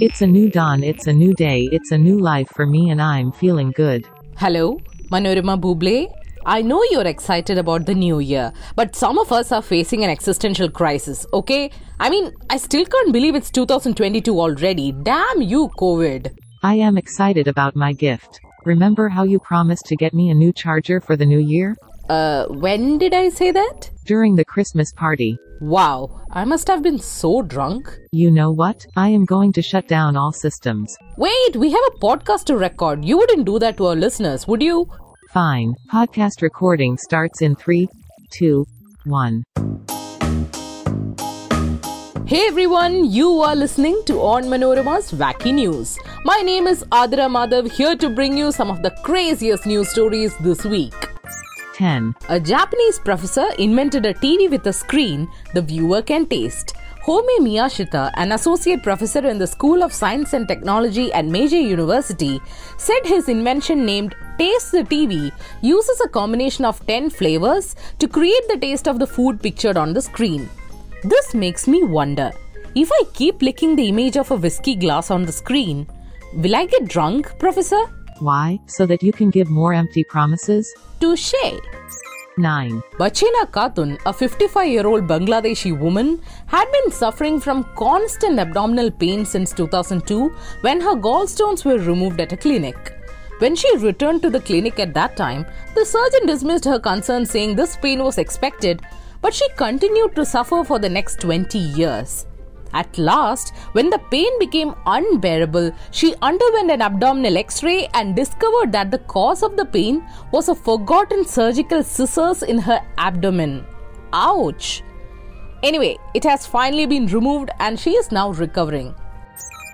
It's a new dawn, it's a new day, it's a new life for me, and I'm feeling good. Hello, Manorama Buble. I know you're excited about the new year, but some of us are facing an existential crisis, okay? I mean, I still can't believe it's 2022 already. Damn you, COVID. I am excited about my gift. Remember how you promised to get me a new charger for the new year? Uh, when did I say that? During the Christmas party. Wow, I must have been so drunk. You know what? I am going to shut down all systems. Wait, we have a podcast to record. You wouldn't do that to our listeners, would you? Fine. Podcast recording starts in three, two, one. Hey everyone, you are listening to On Manorama's Wacky News. My name is Athira Madhav here to bring you some of the craziest news stories this week. 10. A Japanese professor invented a TV with a screen the viewer can taste. Homei Miyashita, an associate professor in the School of Science and Technology at Meiji University, said his invention named Taste the TV uses a combination of 10 flavors to create the taste of the food pictured on the screen. This makes me wonder if I keep licking the image of a whiskey glass on the screen, will I get drunk, Professor? Why? So that you can give more empty promises? Touche! 9. Bachina Khatun, a 55 year old Bangladeshi woman, had been suffering from constant abdominal pain since 2002 when her gallstones were removed at a clinic. When she returned to the clinic at that time, the surgeon dismissed her concern saying this pain was expected, but she continued to suffer for the next 20 years. At last, when the pain became unbearable, she underwent an abdominal x ray and discovered that the cause of the pain was a forgotten surgical scissors in her abdomen. Ouch! Anyway, it has finally been removed and she is now recovering.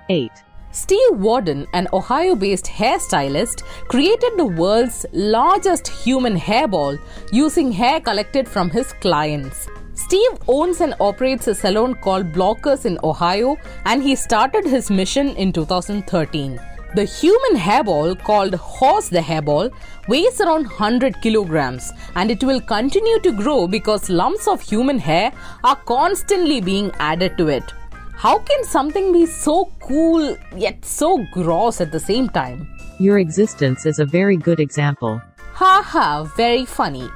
8. Steve Warden, an Ohio based hairstylist, created the world's largest human hairball using hair collected from his clients. Steve owns and operates a salon called Blockers in Ohio, and he started his mission in 2013. The human hairball, called Horace the Hairball, weighs around 100 kilograms and it will continue to grow because lumps of human hair are constantly being added to it. How can something be so cool yet so gross at the same time? Your existence is a very good example. Haha, very funny.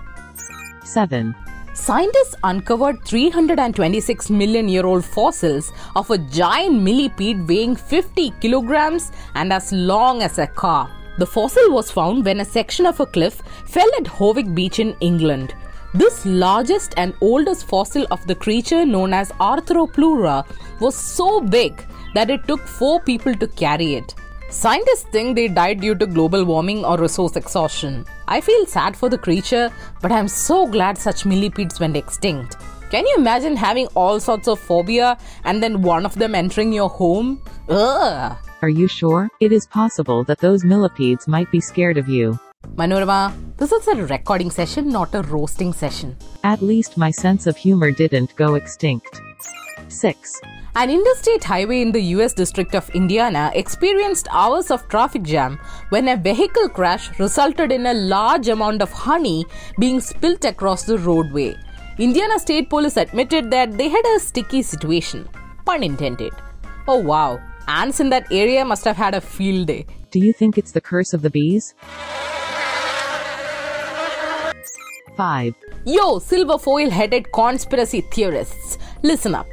7. Scientists uncovered 326 million year old fossils of a giant millipede weighing 50 kilograms and as long as a car. The fossil was found when a section of a cliff fell at Howick Beach in England. This largest and oldest fossil of the creature known as Arthropleura was so big that it took four people to carry it. Scientists think they died due to global warming or resource exhaustion. I feel sad for the creature, but I'm so glad such millipedes went extinct. Can you imagine having all sorts of phobia and then one of them entering your home? Ugh! Are you sure? It is possible that those millipedes might be scared of you. Manorama, this is a recording session, not a roasting session. At least my sense of humor didn't go extinct. 6. An interstate highway in the US District of Indiana experienced hours of traffic jam when a vehicle crash resulted in a large amount of honey being spilt across the roadway. Indiana State Police admitted that they had a sticky situation. Pun intended. Oh wow, ants in that area must have had a field day. Do you think it's the curse of the bees? 5. Yo, silver foil headed conspiracy theorists, listen up.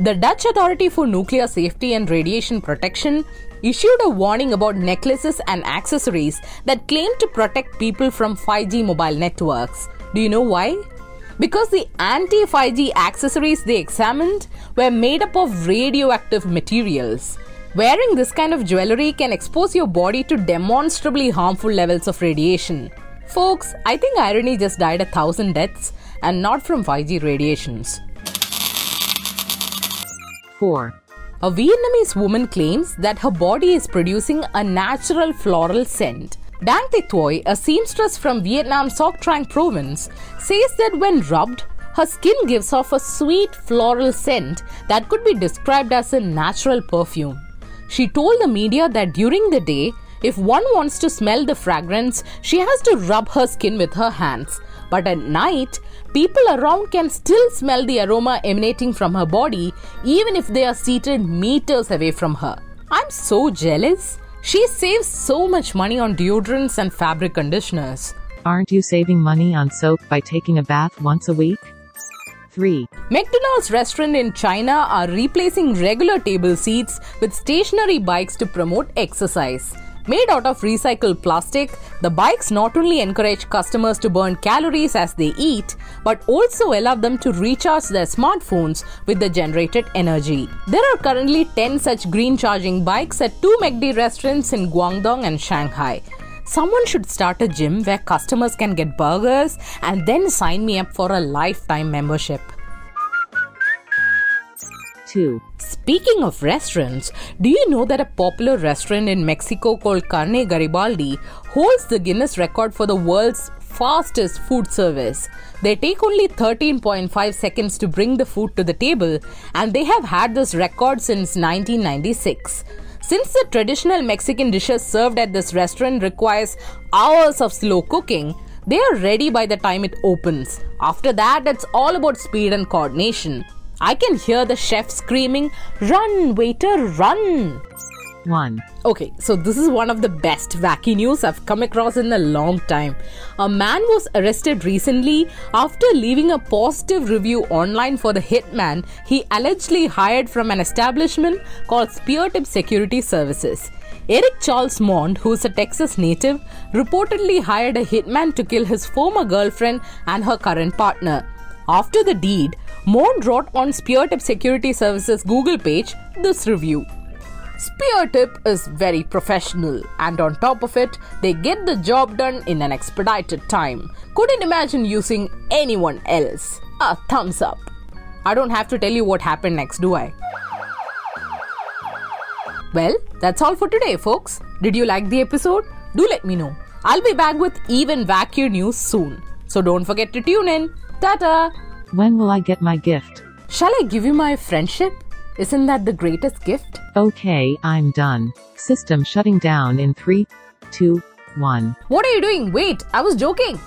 The Dutch Authority for Nuclear Safety and Radiation Protection issued a warning about necklaces and accessories that claim to protect people from 5G mobile networks. Do you know why? Because the anti 5G accessories they examined were made up of radioactive materials. Wearing this kind of jewelry can expose your body to demonstrably harmful levels of radiation. Folks, I think irony just died a thousand deaths and not from 5G radiations. 4. A Vietnamese woman claims that her body is producing a natural floral scent. Dang Thi Thuy, a seamstress from Vietnam's Soc Trang province, says that when rubbed, her skin gives off a sweet floral scent that could be described as a natural perfume. She told the media that during the day, if one wants to smell the fragrance, she has to rub her skin with her hands. But at night, People around can still smell the aroma emanating from her body even if they are seated meters away from her. I'm so jealous. She saves so much money on deodorants and fabric conditioners. Aren't you saving money on soap by taking a bath once a week? 3. McDonald's restaurant in China are replacing regular table seats with stationary bikes to promote exercise. Made out of recycled plastic, the bikes not only encourage customers to burn calories as they eat, but also allow them to recharge their smartphones with the generated energy. There are currently 10 such green charging bikes at two McD restaurants in Guangdong and Shanghai. Someone should start a gym where customers can get burgers and then sign me up for a lifetime membership. 2. Speaking of restaurants, do you know that a popular restaurant in Mexico called Carne Garibaldi holds the Guinness record for the world's fastest food service? They take only 13.5 seconds to bring the food to the table, and they have had this record since 1996. Since the traditional Mexican dishes served at this restaurant requires hours of slow cooking, they are ready by the time it opens. After that, it's all about speed and coordination. I can hear the chef screaming, Run, waiter, run! 1. Okay, so this is one of the best wacky news I've come across in a long time. A man was arrested recently after leaving a positive review online for the hitman he allegedly hired from an establishment called Speartip Security Services. Eric Charles Mond, who is a Texas native, reportedly hired a hitman to kill his former girlfriend and her current partner. After the deed, Mond wrote on Speartip Security Services Google page this review. Speartip is very professional, and on top of it, they get the job done in an expedited time. Couldn't imagine using anyone else. A thumbs up. I don't have to tell you what happened next, do I? Well, that's all for today, folks. Did you like the episode? Do let me know. I'll be back with even wackier news soon. So don't forget to tune in. Tata! When will I get my gift? Shall I give you my friendship? Isn't that the greatest gift? Okay, I'm done. System shutting down in 3, 2, 1. What are you doing? Wait, I was joking.